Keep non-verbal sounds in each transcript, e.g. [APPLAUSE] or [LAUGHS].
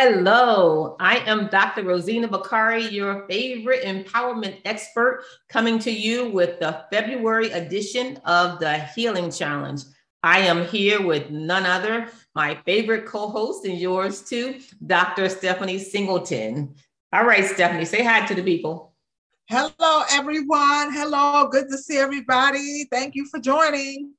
Hello, I am Dr. Rosina Bakari, your favorite empowerment expert, coming to you with the February edition of the Healing Challenge. I am here with none other, my favorite co host and yours too, Dr. Stephanie Singleton. All right, Stephanie, say hi to the people. Hello, everyone. Hello, good to see everybody. Thank you for joining.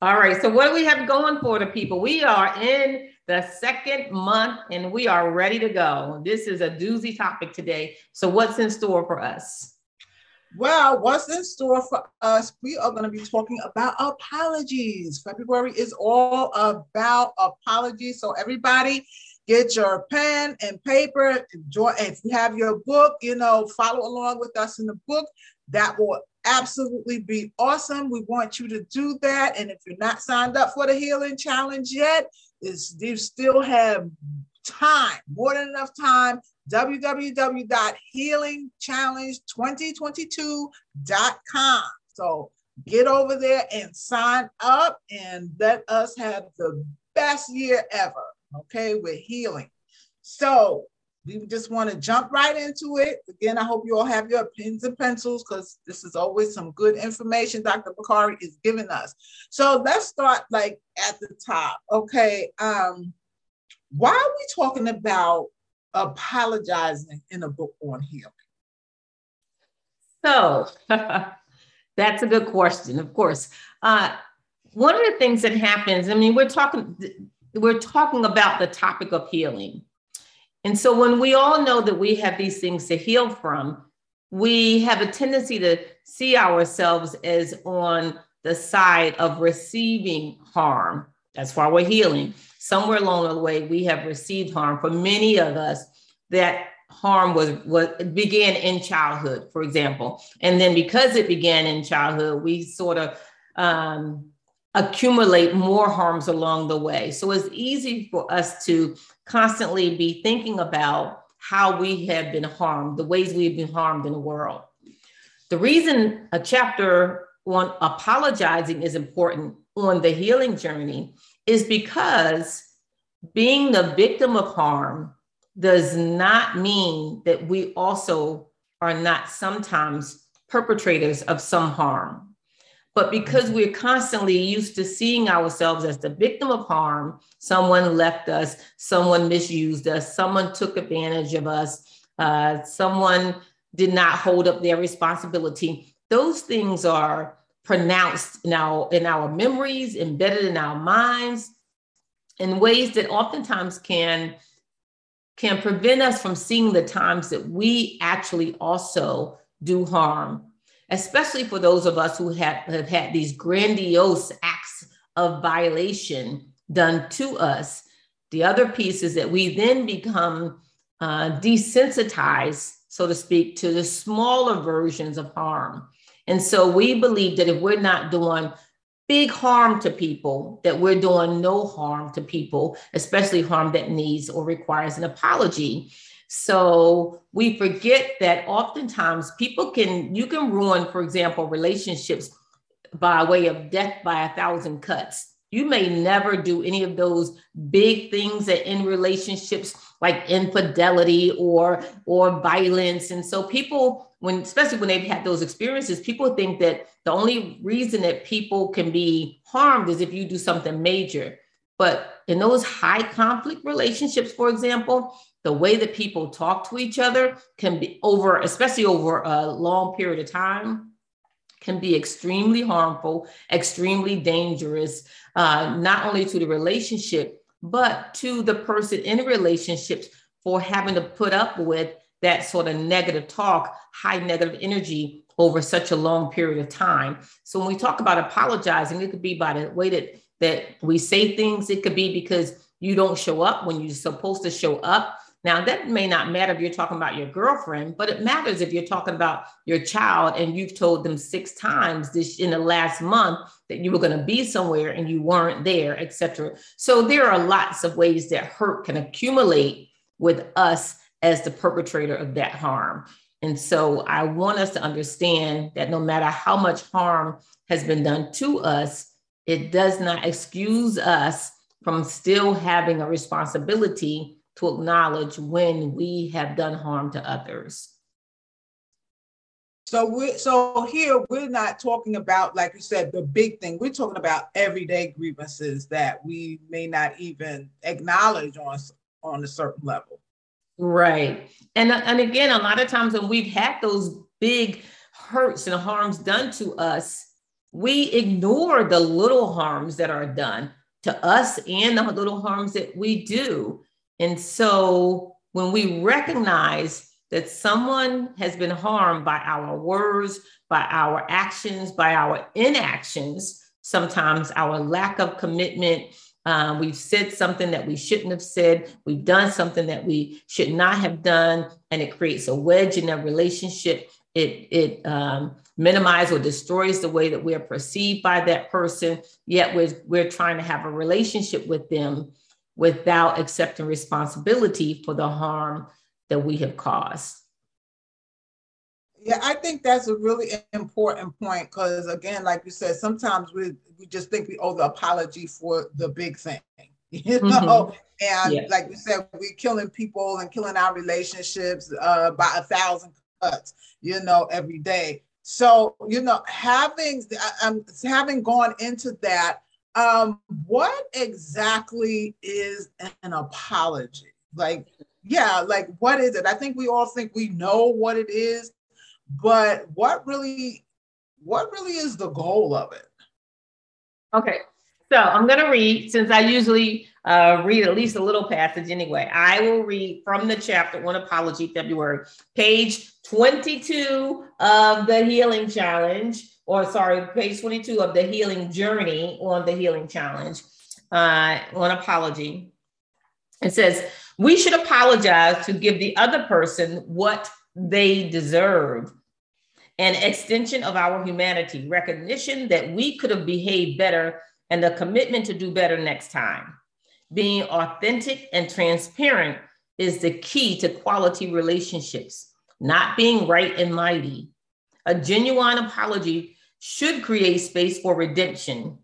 All right, so what do we have going for the people? We are in the second month and we are ready to go. This is a doozy topic today. So, what's in store for us? Well, what's in store for us? We are going to be talking about apologies. February is all about apologies. So, everybody, get your pen and paper. Enjoy. If you have your book, you know, follow along with us in the book. That will absolutely be awesome. We want you to do that. And if you're not signed up for the Healing Challenge yet, is you still have time, more than enough time. www.healingchallenge2022.com. So get over there and sign up and let us have the best year ever. Okay, with healing. So we just want to jump right into it. Again, I hope you all have your pens and pencils because this is always some good information Dr. Bakari is giving us. So let's start like at the top. Okay. Um, why are we talking about apologizing in a book on healing? So [LAUGHS] that's a good question, of course. Uh, one of the things that happens, I mean, we're talking, we're talking about the topic of healing and so when we all know that we have these things to heal from, we have a tendency to see ourselves as on the side of receiving harm. That's why we're healing. Somewhere along the way, we have received harm. For many of us, that harm was what began in childhood, for example. And then because it began in childhood, we sort of um, accumulate more harms along the way. So it's easy for us to constantly be thinking about how we have been harmed, the ways we've been harmed in the world. The reason a chapter on apologizing is important on the healing journey is because being the victim of harm does not mean that we also are not sometimes perpetrators of some harm. But because we're constantly used to seeing ourselves as the victim of harm, someone left us, someone misused us, someone took advantage of us, uh, someone did not hold up their responsibility. Those things are pronounced now in our memories, embedded in our minds, in ways that oftentimes can can prevent us from seeing the times that we actually also do harm especially for those of us who have, have had these grandiose acts of violation done to us. The other piece is that we then become uh, desensitized, so to speak, to the smaller versions of harm. And so we believe that if we're not doing big harm to people, that we're doing no harm to people, especially harm that needs or requires an apology. So we forget that oftentimes people can, you can ruin, for example, relationships by way of death by a thousand cuts. You may never do any of those big things that in relationships like infidelity or or violence. And so people, when especially when they've had those experiences, people think that the only reason that people can be harmed is if you do something major. But in those high conflict relationships, for example, the way that people talk to each other can be over, especially over a long period of time, can be extremely harmful, extremely dangerous, uh, not only to the relationship, but to the person in relationships for having to put up with that sort of negative talk, high negative energy over such a long period of time. So when we talk about apologizing, it could be by the way that that we say things. It could be because you don't show up when you're supposed to show up. Now, that may not matter if you're talking about your girlfriend, but it matters if you're talking about your child and you've told them six times this in the last month that you were going to be somewhere and you weren't there, etc. So there are lots of ways that hurt can accumulate with us as the perpetrator of that harm. And so I want us to understand that no matter how much harm has been done to us, it does not excuse us from still having a responsibility to acknowledge when we have done harm to others. So we so here we're not talking about like you said the big thing. We're talking about everyday grievances that we may not even acknowledge on on a certain level. Right. And and again a lot of times when we've had those big hurts and harms done to us, we ignore the little harms that are done to us and the little harms that we do. And so when we recognize that someone has been harmed by our words, by our actions, by our inactions, sometimes our lack of commitment. Uh, we've said something that we shouldn't have said. We've done something that we should not have done, and it creates a wedge in a relationship. It it um, minimizes or destroys the way that we're perceived by that person. Yet we're we're trying to have a relationship with them without accepting responsibility for the harm that we have caused. Yeah, I think that's a really important point because, again, like you said, sometimes we we just think we owe the apology for the big thing, [LAUGHS] you know. Mm-hmm. And yeah. like you said, we're killing people and killing our relationships uh, by a thousand cuts, you know, every day. So you know, having I'm having gone into that, um, what exactly is an apology? Like yeah, like what is it? I think we all think we know what it is, but what really, what really is the goal of it? Okay, so I'm to read since I usually uh, read at least a little passage anyway. I will read from the chapter One Apology February, page 22 of the Healing Challenge, or sorry, page 22 of the Healing Journey on the Healing Challenge. Uh, one apology. It says, we should apologize to give the other person what they deserve. An extension of our humanity, recognition that we could have behaved better, and a commitment to do better next time. Being authentic and transparent is the key to quality relationships, not being right and mighty. A genuine apology should create space for redemption.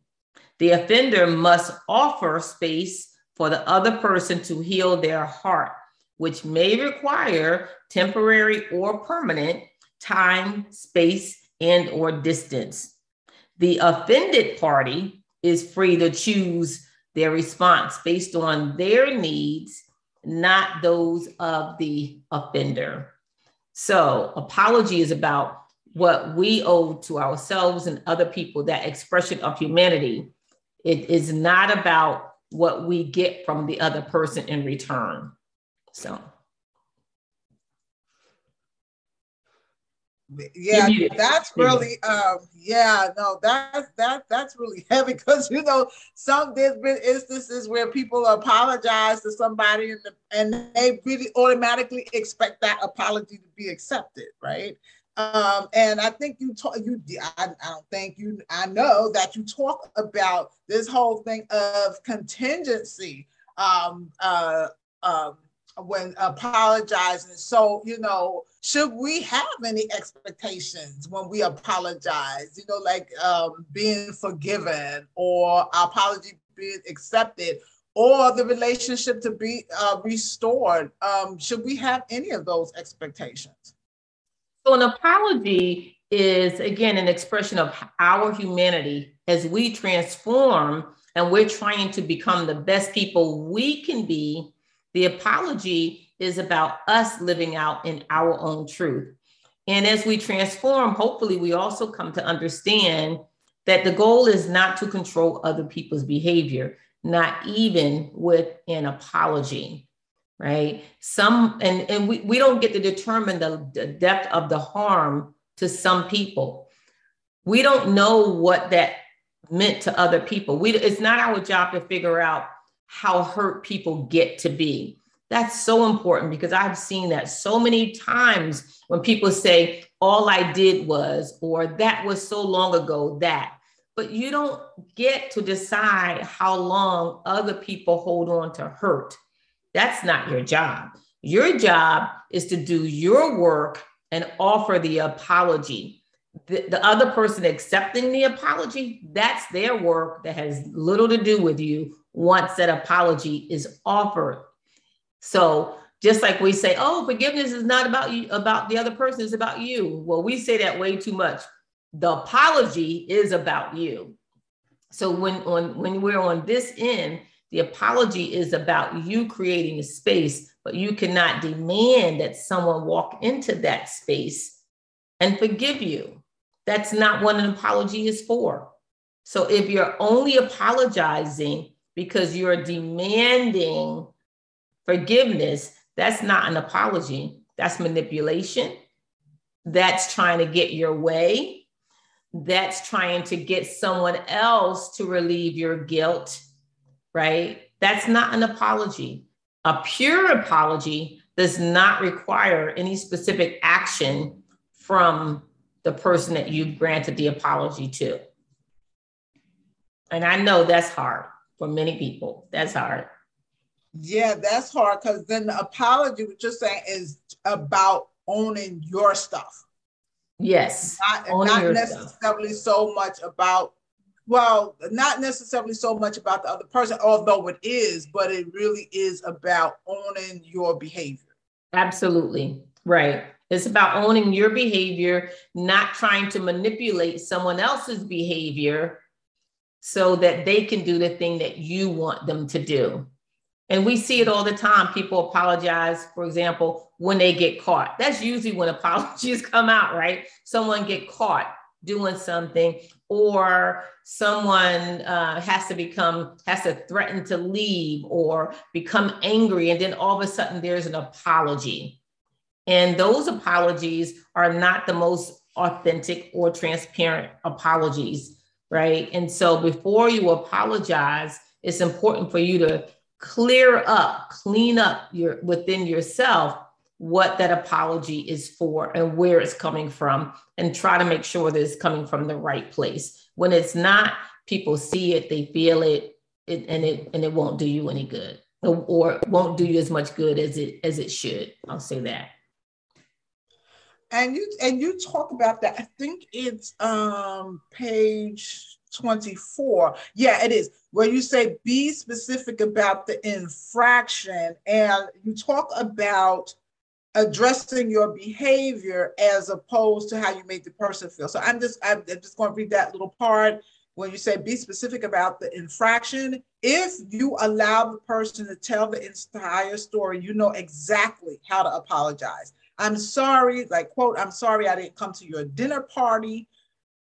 The offender must offer space for the other person to heal their heart, which may require temporary or permanent time, space, and or distance. The offended party is free to choose their response based on their needs, not those of the offender. So, apology is about what we owe to ourselves and other people, that expression of humanity. It is not about what we get from the other person in return. So. Yeah that's really um yeah no that's that that's really [LAUGHS] heavy because you know some there's been instances where people apologize to somebody and, the, and they really automatically expect that apology to be accepted right um, and I think you talk, you, I, I don't think you, I know that you talk about this whole thing of contingency um, uh, um, when apologizing. So, you know, should we have any expectations when we apologize, you know, like um, being forgiven or our apology being accepted? Or the relationship to be uh, restored. Um, should we have any of those expectations? So, an apology is, again, an expression of our humanity as we transform and we're trying to become the best people we can be. The apology is about us living out in our own truth. And as we transform, hopefully, we also come to understand that the goal is not to control other people's behavior, not even with an apology right? Some and and we, we don't get to determine the, the depth of the harm to some people. We don't know what that meant to other people. We it's not our job to figure out how hurt people get to be. That's so important because I've seen that so many times when people say, all I did was, or that was so long ago that. But you don't get to decide how long other people hold on to hurt that's not your job. Your job is to do your work and offer the apology. The, the, other person accepting the apology, that's their work that has little to do with you once that apology is offered. So just like we say, oh, forgiveness is not about you, about the other person, it's about you. Well, we say that way too much. The apology is about you. So when on when we're on this end, the apology is about you creating a space, but you cannot demand that someone walk into that space and forgive you. That's not what an apology is for. So if you're only apologizing because you're demanding forgiveness, that's not an apology. That's manipulation. That's trying to get your way. That's trying to get someone else to relieve your guilt, right? That's not an apology. A pure apology does not require any specific action from the person that you granted the apology to. And I know that's hard for many people. That's hard. Yeah, that's hard because then the apology, what you're saying, is about owning your stuff. Yes. Not, not necessarily stuff. so much about, well, not necessarily so much about the other person, although it is, but it really is about owning your behavior. Absolutely. Right. It's about owning your behavior, not trying to manipulate someone else's behavior so that they can do the thing that you want them to do. And we see it all the time. People apologize, for example, when they get caught. That's usually when [LAUGHS] apologies come out, right? Someone get caught doing something or someone uh, has to become has to threaten to leave or become angry and then all of a sudden there's an apology and those apologies are not the most authentic or transparent apologies right and so before you apologize it's important for you to clear up, clean up your within yourself what that apology is for and where it's coming from and try to make sure that it's coming from the right place. When it's not, people see it, they feel it, it and it and it won't do you any good or, or won't do you as much good as it as it should. I'll say that. And you and you talk about that. I think it's um page 24. Yeah, it is. Where you say be specific about the infraction and you talk about addressing your behavior as opposed to how you make the person feel. So I'm just I'm just going to read that little part when you say be specific about the infraction. If you allow the person to tell the entire story, you know exactly how to apologize. I'm sorry, like quote, I'm sorry I didn't come to your dinner party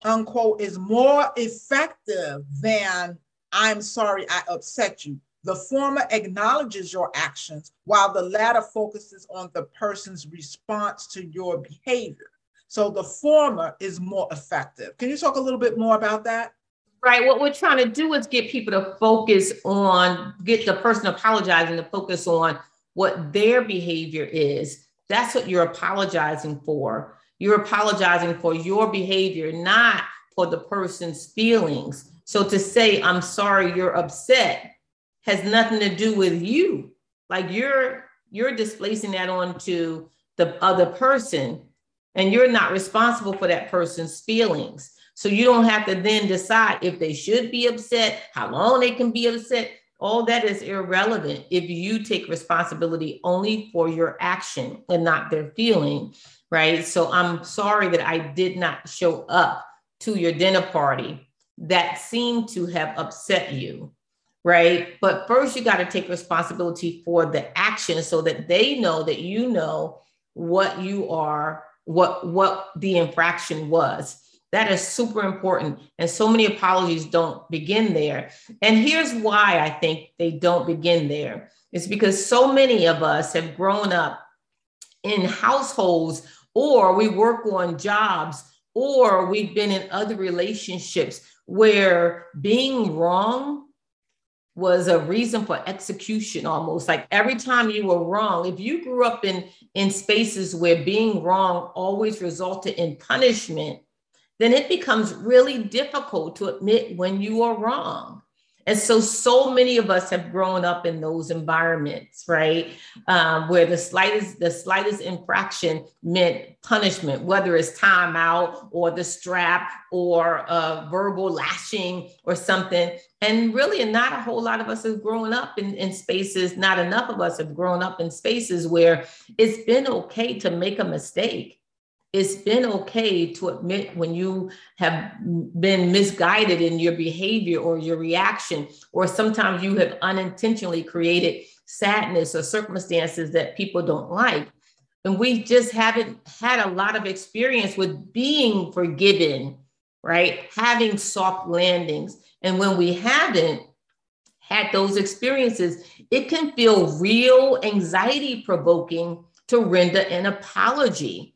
unquote, is more effective than I'm sorry I upset you. The former acknowledges your actions while the latter focuses on the person's response to your behavior. So the former is more effective. Can you talk a little bit more about that? Right. What we're trying to do is get people to focus on, get the person apologizing to focus on what their behavior is. That's what you're apologizing for. You're apologizing for your behavior, not for the person's feelings. So to say, I'm sorry you're upset has nothing to do with you. Like you're you're displacing that onto the other person and you're not responsible for that person's feelings. So you don't have to then decide if they should be upset, how long they can be upset. All that is irrelevant if you take responsibility only for your action and not their feeling right? So I'm sorry that I did not show up to your dinner party that seemed to have upset you, right? But first, you got to take responsibility for the action so that they know that you know what you are, what what the infraction was. That is super important. And so many apologies don't begin there. And here's why I think they don't begin there. It's because so many of us have grown up in households or we work on jobs, or we've been in other relationships where being wrong was a reason for execution almost. Like every time you were wrong if you grew up in in spaces where being wrong always resulted in punishment then it becomes really difficult to admit when you are wrong And so, so many of us have grown up in those environments, right? Um, where the slightest, the slightest infraction meant punishment, whether it's timeout or the strap or a verbal lashing or something. And really, not a whole lot of us have grown up in, in spaces, not enough of us have grown up in spaces where it's been okay to make a mistake it's been okay to admit when you have been misguided in your behavior or your reaction, or sometimes you have unintentionally created sadness or circumstances that people don't like. And we just haven't had a lot of experience with being forgiven, right? Having soft landings. And when we haven't had those experiences, it can feel real anxiety provoking to render an apology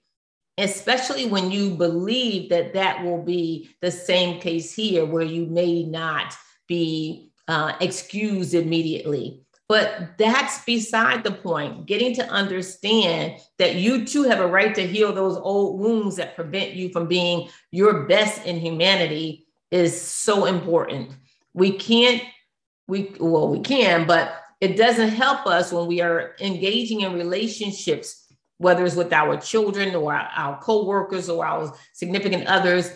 especially when you believe that that will be the same case here where you may not be uh, excused immediately. But that's beside the point getting to understand that you too have a right to heal those old wounds that prevent you from being your best in humanity is so important. We can't we well we can but it doesn't help us when we are engaging in relationships whether it's with our children or our, our co-workers or our significant others,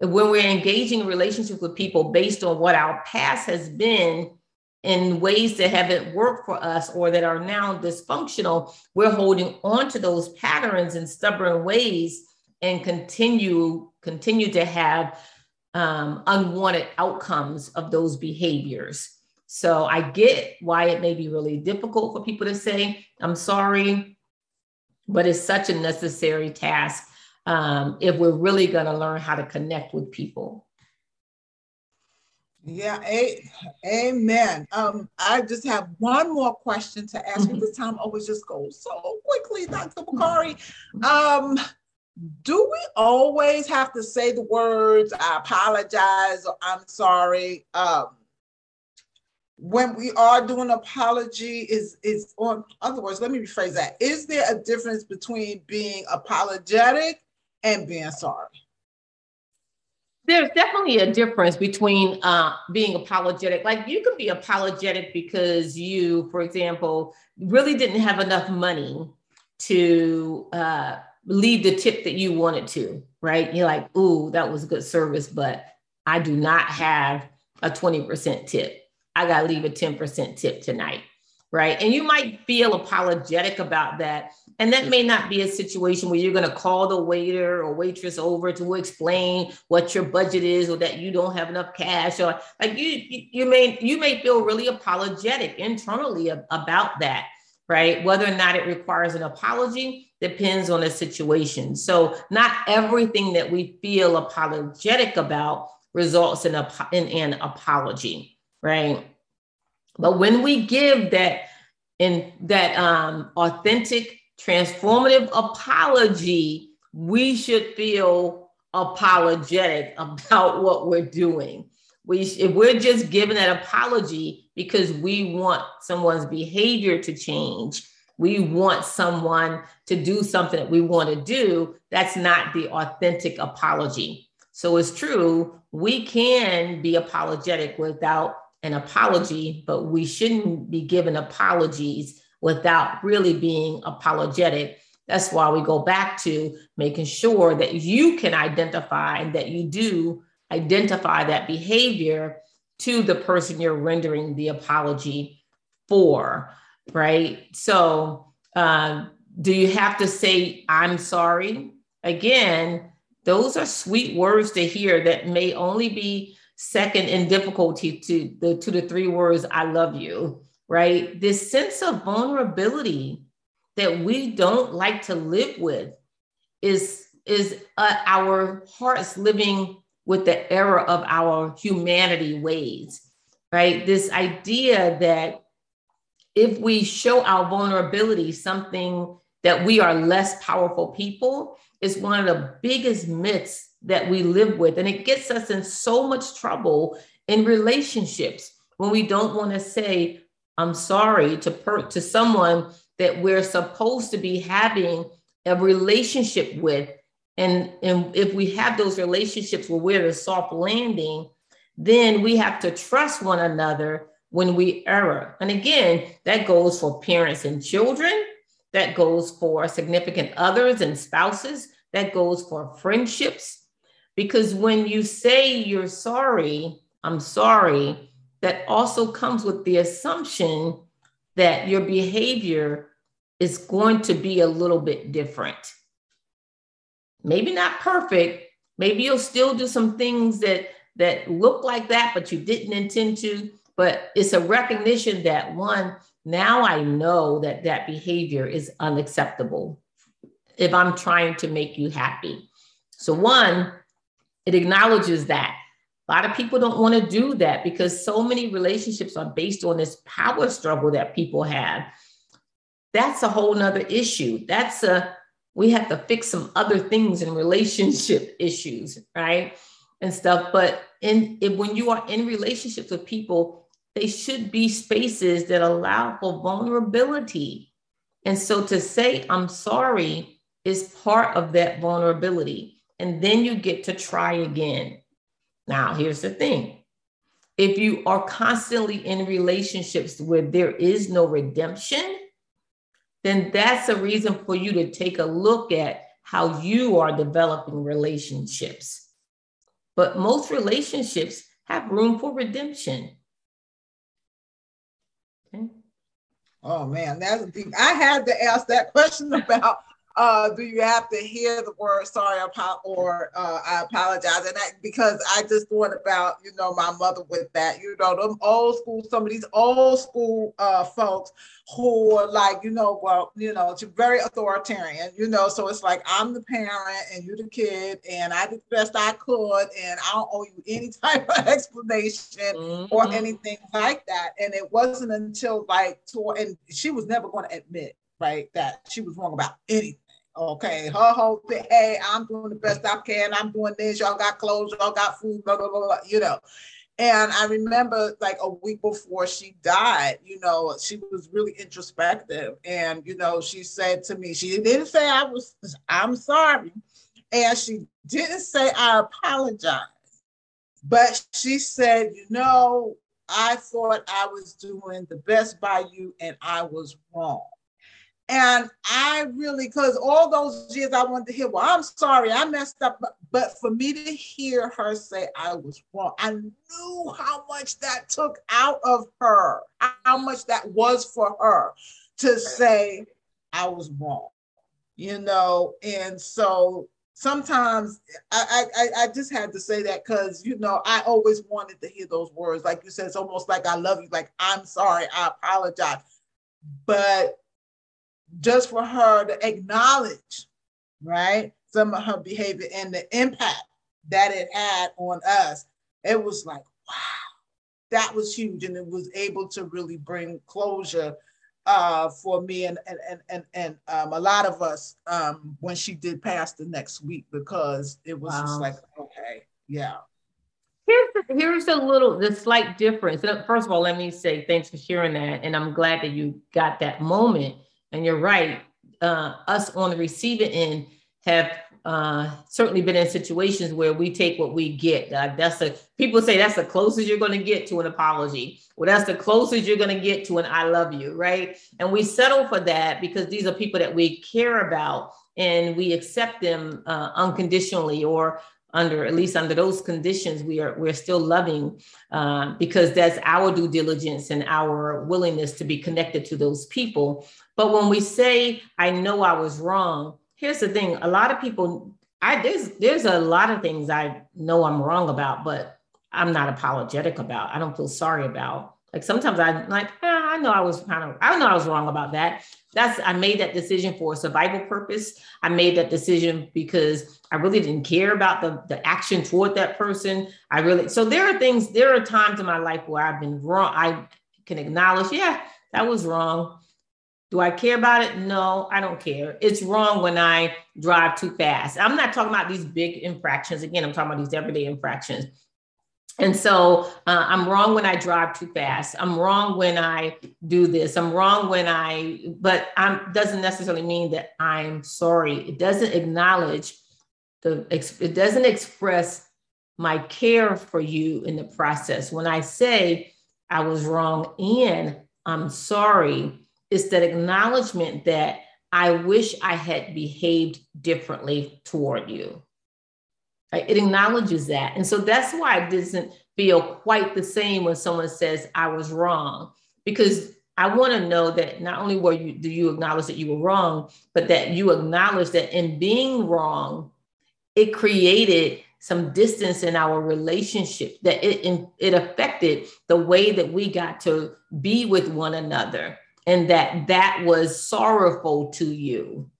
when we're engaging in relationships with people based on what our past has been in ways that haven't worked for us or that are now dysfunctional, we're holding on to those patterns in stubborn ways and continue continue to have um, unwanted outcomes of those behaviors. So I get why it may be really difficult for people to say, I'm sorry, but it's such a necessary task um, if we're really going to learn how to connect with people. Yeah, a- amen. Um, I just have one more question to ask you. Mm-hmm. This time always just goes so quickly, Dr. Bakari. Um, do we always have to say the words "I apologize" or "I'm sorry"? Um, when we are doing apology is is or other words let me rephrase that. Is there a difference between being apologetic and being sorry? There's definitely a difference between uh, being apologetic. Like you can be apologetic because you for example really didn't have enough money to uh, leave the tip that you wanted to right? You're like ooh that was good service but i do not have a 20% tip I got to leave a 10% tip tonight. Right. And you might feel apologetic about that. And that may not be a situation where you're going to call the waiter or waitress over to explain what your budget is or that you don't have enough cash or like you, you may, you may feel really apologetic internally about that. Right. Whether or not it requires an apology depends on the situation. So not everything that we feel apologetic about results in, a, in an apology right? But when we give that in that um, authentic, transformative apology, we should feel apologetic about what we're doing. We, if we're just giving that apology because we want someone's behavior to change, we want someone to do something that we want to do, that's not the authentic apology. So it's true, we can be apologetic without an apology, but we shouldn't be given apologies without really being apologetic. That's why we go back to making sure that you can identify and that you do identify that behavior to the person you're rendering the apology for, right? So, um, do you have to say, I'm sorry? Again, those are sweet words to hear that may only be second in difficulty to the two to three words I love you, right? This sense of vulnerability that we don't like to live with is is uh, our hearts living with the error of our humanity ways, right? This idea that if we show our vulnerability, something that we are less powerful people is one of the biggest myths that we live with. And it gets us in so much trouble in relationships when we don't want to say, I'm sorry to, per- to someone that we're supposed to be having a relationship with. And, and if we have those relationships where we're the soft landing, then we have to trust one another when we err. And again, that goes for parents and children, that goes for significant others and spouses, that goes for friendships. Because when you say you're sorry, I'm sorry, that also comes with the assumption that your behavior is going to be a little bit different. Maybe not perfect. Maybe you'll still do some things that that look like that, but you didn't intend to. But it's a recognition that one, now I know that that behavior is unacceptable if I'm trying to make you happy. So, one, it acknowledges that. A lot of people don't want to do that because so many relationships are based on this power struggle that people have. That's a whole nother issue. That's a, we have to fix some other things in relationship [LAUGHS] issues, right? And stuff. But in when you are in relationships with people, they should be spaces that allow for vulnerability. And so to say, I'm sorry, is part of that vulnerability. And then you get to try again. Now, here's the thing if you are constantly in relationships where there is no redemption, then that's a reason for you to take a look at how you are developing relationships. But most relationships have room for redemption. Okay. Oh man, that's. I had to ask that question about uh, do you have to hear the word sorry or uh, I apologize? And that because I just thought about, you know, my mother with that, you know, them old school, some of these old school uh, folks who are like, you know, well, you know, it's very authoritarian, you know, so it's like I'm the parent and you're the kid and I did the best I could and I don't owe you any [LAUGHS] type of explanation mm-hmm. or anything like that. And it wasn't until like, and she was never going to admit right? That she was wrong about anything. Okay, her whole thing, hey, I'm doing the best I can. I'm doing this. Y'all got clothes, y'all got food, blah, blah, blah, blah, you know. And I remember like a week before she died, you know, she was really introspective. And, you know, she said to me, she didn't say I was, I'm sorry. And she didn't say I apologize. But she said, you know, I thought I was doing the best by you and I was wrong. And I really, because all those years I wanted to hear, well, I'm sorry, I messed up. But, but for me to hear her say I was wrong, I knew how much that took out of her, how much that was for her to say I was wrong, you know? And so sometimes I, I, I just had to say that because, you know, I always wanted to hear those words. Like you said, it's almost like I love you, like I'm sorry, I apologize. But just for her to acknowledge, right, some of her behavior and the impact that it had on us, it was like, wow, that was huge. And it was able to really bring closure uh, for me and and and and, and um, a lot of us um, when she did pass the next week because it was wow. just like okay yeah. Here's the, here's a little the slight difference. First of all let me say thanks for sharing that. And i'm glad that you got that moment and you're right. Uh, us on the receiving end have uh, certainly been in situations where we take what we get. Uh, that's a people say that's the closest you're going to get to an apology. Well, that's the closest you're going to get to an "I love you," right? And we settle for that because these are people that we care about and we accept them uh, unconditionally, or under at least under those conditions we are we're still loving uh, because that's our due diligence and our willingness to be connected to those people but when we say i know i was wrong here's the thing a lot of people i there's there's a lot of things i know i'm wrong about but i'm not apologetic about i don't feel sorry about. Like sometimes i'm like eh, i know i was kind of i know i was wrong about that. That's i made that decision for a survival purpose. I made that decision because i really didn't care about the, the action toward that person. I really so there are things there are times in my life where i've been wrong i can acknowledge yeah that was wrong do i care about it no i don't care it's wrong when i drive too fast i'm not talking about these big infractions again i'm talking about these everyday infractions and so uh, I'm wrong when I drive too fast. I'm wrong when I do this. I'm wrong when I, but I'm doesn't necessarily mean that I'm sorry. It doesn't acknowledge the, it doesn't express my care for you in the process. When I say I was wrong and I'm sorry, it's that acknowledgement that I wish I had behaved differently toward you. It acknowledges that. And so that's why it doesn't feel quite the same when someone says, I was wrong, because I want to know that not only were you do you acknowledge that you were wrong, but that you acknowledge that in being wrong, it created some distance in our relationship that it it affected the way that we got to be with one another and that that was sorrowful to you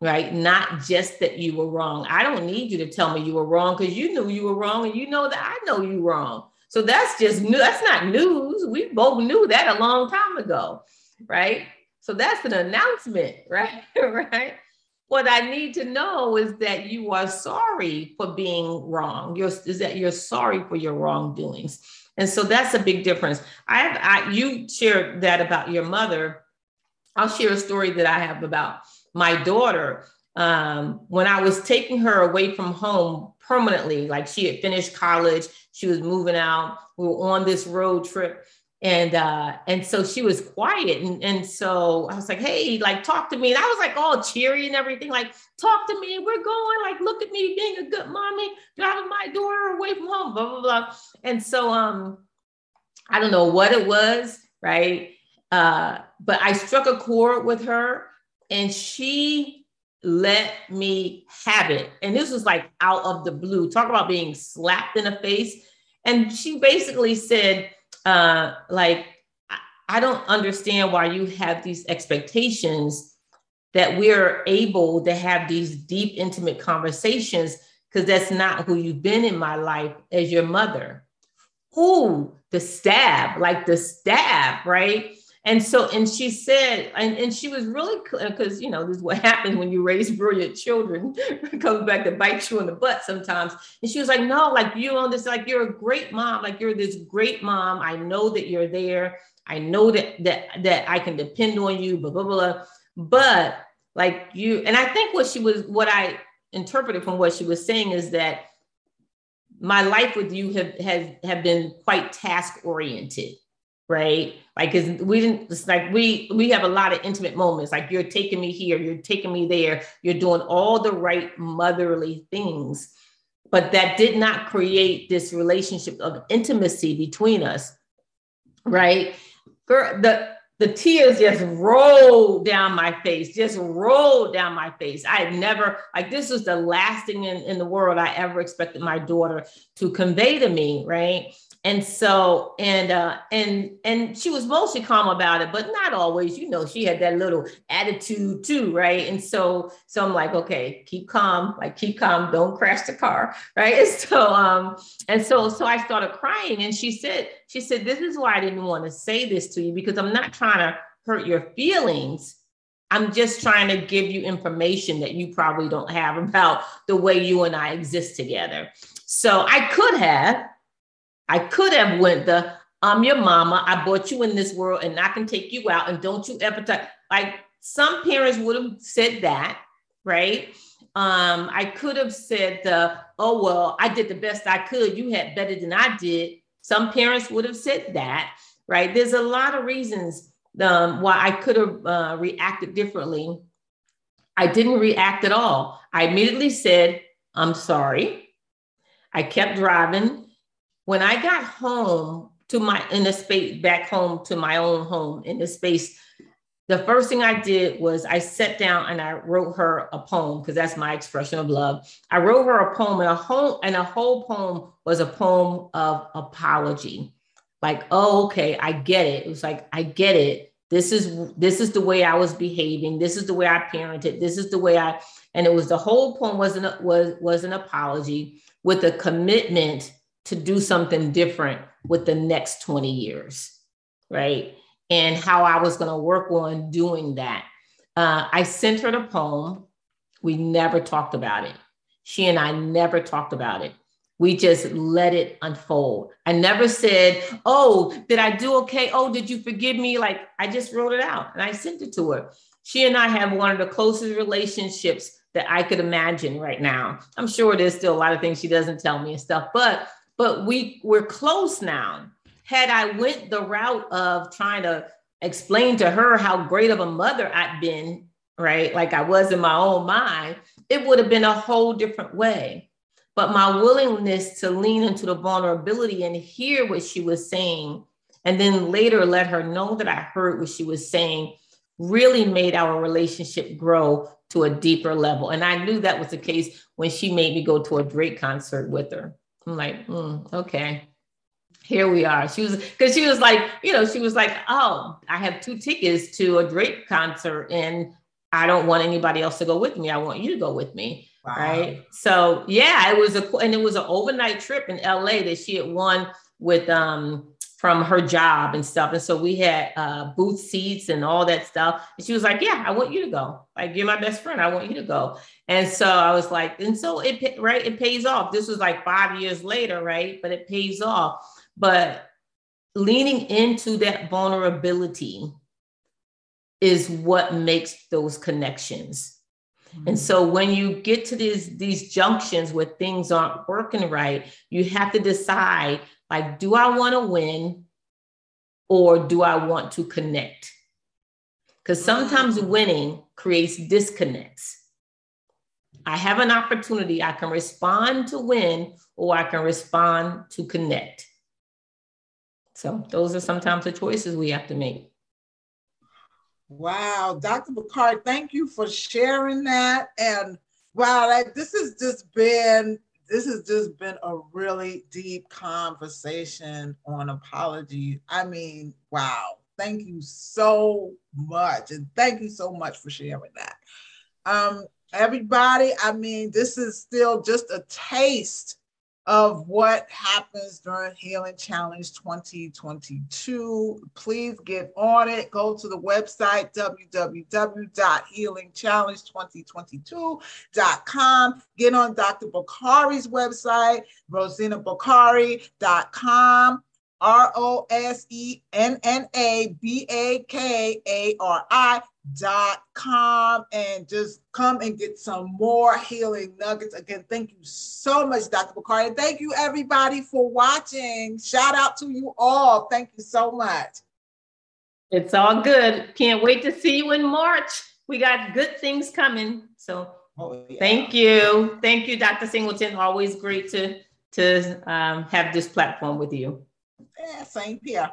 right? Not just that you were wrong. I don't need you to tell me you were wrong because you knew you were wrong and you know that i know you wrong. So that's just new that's not news. We both knew that a long time ago right? So that's an announcement [LAUGHS] right? Right? What I need to know is that you are sorry for being wrong. You're, is that you're sorry for your wrongdoings. And so that's a big difference. I have I, you shared that about your mother. I'll share a story that I have about my daughter. Um, when I was taking her away from home permanently, like she had finished college, she was moving out. We were on this road trip and uh and so she was quiet and, and so i was like hey like talk to me. And i was like all cheery and everything like talk to me. We're going like look at me being a good mommy driving my daughter away from home blah blah blah. And so um i don't know what it was right? Uh but i struck a chord with her and she let me have it. And this was like out of the blue. Talk about being slapped in the face. And she basically said uh, like I don't understand why you have these expectations that we're able to have these deep, intimate conversations because that's not who you've been in my life as your mother. Ooh, the stab, like the stab, right? And so, and she said, and, and she was really, because, uh, you know, this is what [LAUGHS] happens when you raise brilliant children, [LAUGHS] comes back to bite you in the butt sometimes. And she was like, no, like you on this, like you're a great mom, like you're this great mom. I know that you're there. I know that, that, that I can depend on you, blah, blah, blah. But like you, and I think what she was, what I interpreted from what she was saying is that my life with you have, has, have been quite task oriented right? Like, cause we didn't, it's like we, we have a lot of intimate moments. Like you're taking me here, you're taking me there, you're doing all the right motherly things, but that did not create this relationship of intimacy between us, right? Girl, the, the tears just rolled down my face, just rolled down my face. I had never, like, this was the last thing in, in the world I ever expected my daughter to convey to me, right? And so and uh and and she was mostly calm about it but not always you know she had that little attitude too right? And so so i'm like okay keep calm like keep calm don't crash the car [LAUGHS] right? And so um and so so i started crying and she said she said this is why i didn't want to say this to you because i'm not trying to hurt your feelings. I'm just trying to give you information that you probably don't have about the way you and I exist together. So I could have, I could have went the I'm your mama. I brought you in this world and I can take you out and don't you ever touch. Like some parents would have said that, right? Um, I could have said the, oh well, I did the best I could. You had better than I did. Some parents would have said that, right? There's a lot of reasons um, why I could have uh, reacted differently. I didn't react at all. I immediately said, I'm sorry. I kept driving when I got home to my in the space back home to my own home in the space, the first thing I did was I sat down and I wrote her a poem because that's my expression of love. I wrote her a poem and a whole and a whole poem was a poem of apology. Like, oh, okay, I get it. It was like, I get it. This is this is the way I was behaving. This is the way I parented. This is the way I and it was the whole poem was an was was an apology with a commitment to do something different with the next 20 years, right? And how I was going to work on doing that. Uh, I sent her the poem. We never talked about it. She and I never talked about it. We just let it unfold. I never said, Oh, did I do okay? Oh, did you forgive me? Like I just wrote it out and I sent it to her. She and I have one of the closest relationships that I could imagine right now. I'm sure there's still a lot of things she doesn't tell me and stuff, but but we we're close now. Had I went the route of trying to explain to her how great of a mother I'd been, right? Like I was in my own mind, it would have been a whole different way. But my willingness to lean into the vulnerability and hear what she was saying, and then later let her know that I heard what she was saying, really made our relationship grow to a deeper level. And I knew that was the case when she made me go to a Drake concert with her. I'm like, mm, okay, here we are. She was because she was like, you know, she was like, oh, I have two tickets to a Drake concert and I don't want anybody else to go with me. I want you to go with me. Wow. Right. So yeah, it was a and it was an overnight trip in LA that she had won with um from her job and stuff. And so we had uh, booth seats and all that stuff. And she was like, Yeah, I want you to go. Like, you're my best friend. I want you to go. And so I was like, And so it, right, it pays off. This was like five years later, right? But it pays off. But leaning into that vulnerability is what makes those connections. Mm-hmm. And so when you get to these these junctions where things aren't working right, you have to decide like do I want to win or do I want to connect? Cuz sometimes mm-hmm. winning creates disconnects. I have an opportunity I can respond to win or I can respond to connect. So those are sometimes the choices we have to make. Wow, Dr. Bakari, thank you for sharing that. And wow, like, this has just been this has just been a really deep conversation on apology. I mean, wow, thank you so much. And thank you so much for sharing that. Um, everybody, I mean, this is still just a taste of what happens during Healing Challenge 2022. Please get on it. Go to the website www.healingchallenge2022.com. Get on Dr. Bakari's website, rosennabakari.com. R O S E N N A B A K A R I dot com and just come and get some more healing nuggets. Again, thank you so much, Dr. Bakari. Thank you everybody for watching. Shout out to you all. Thank you so much. It's all good. Can't wait to see you in March. We got good things coming. So oh, yeah. thank you. Thank you, Dr. Singleton. Always great to to um, have this platform with you. Yeah, same here.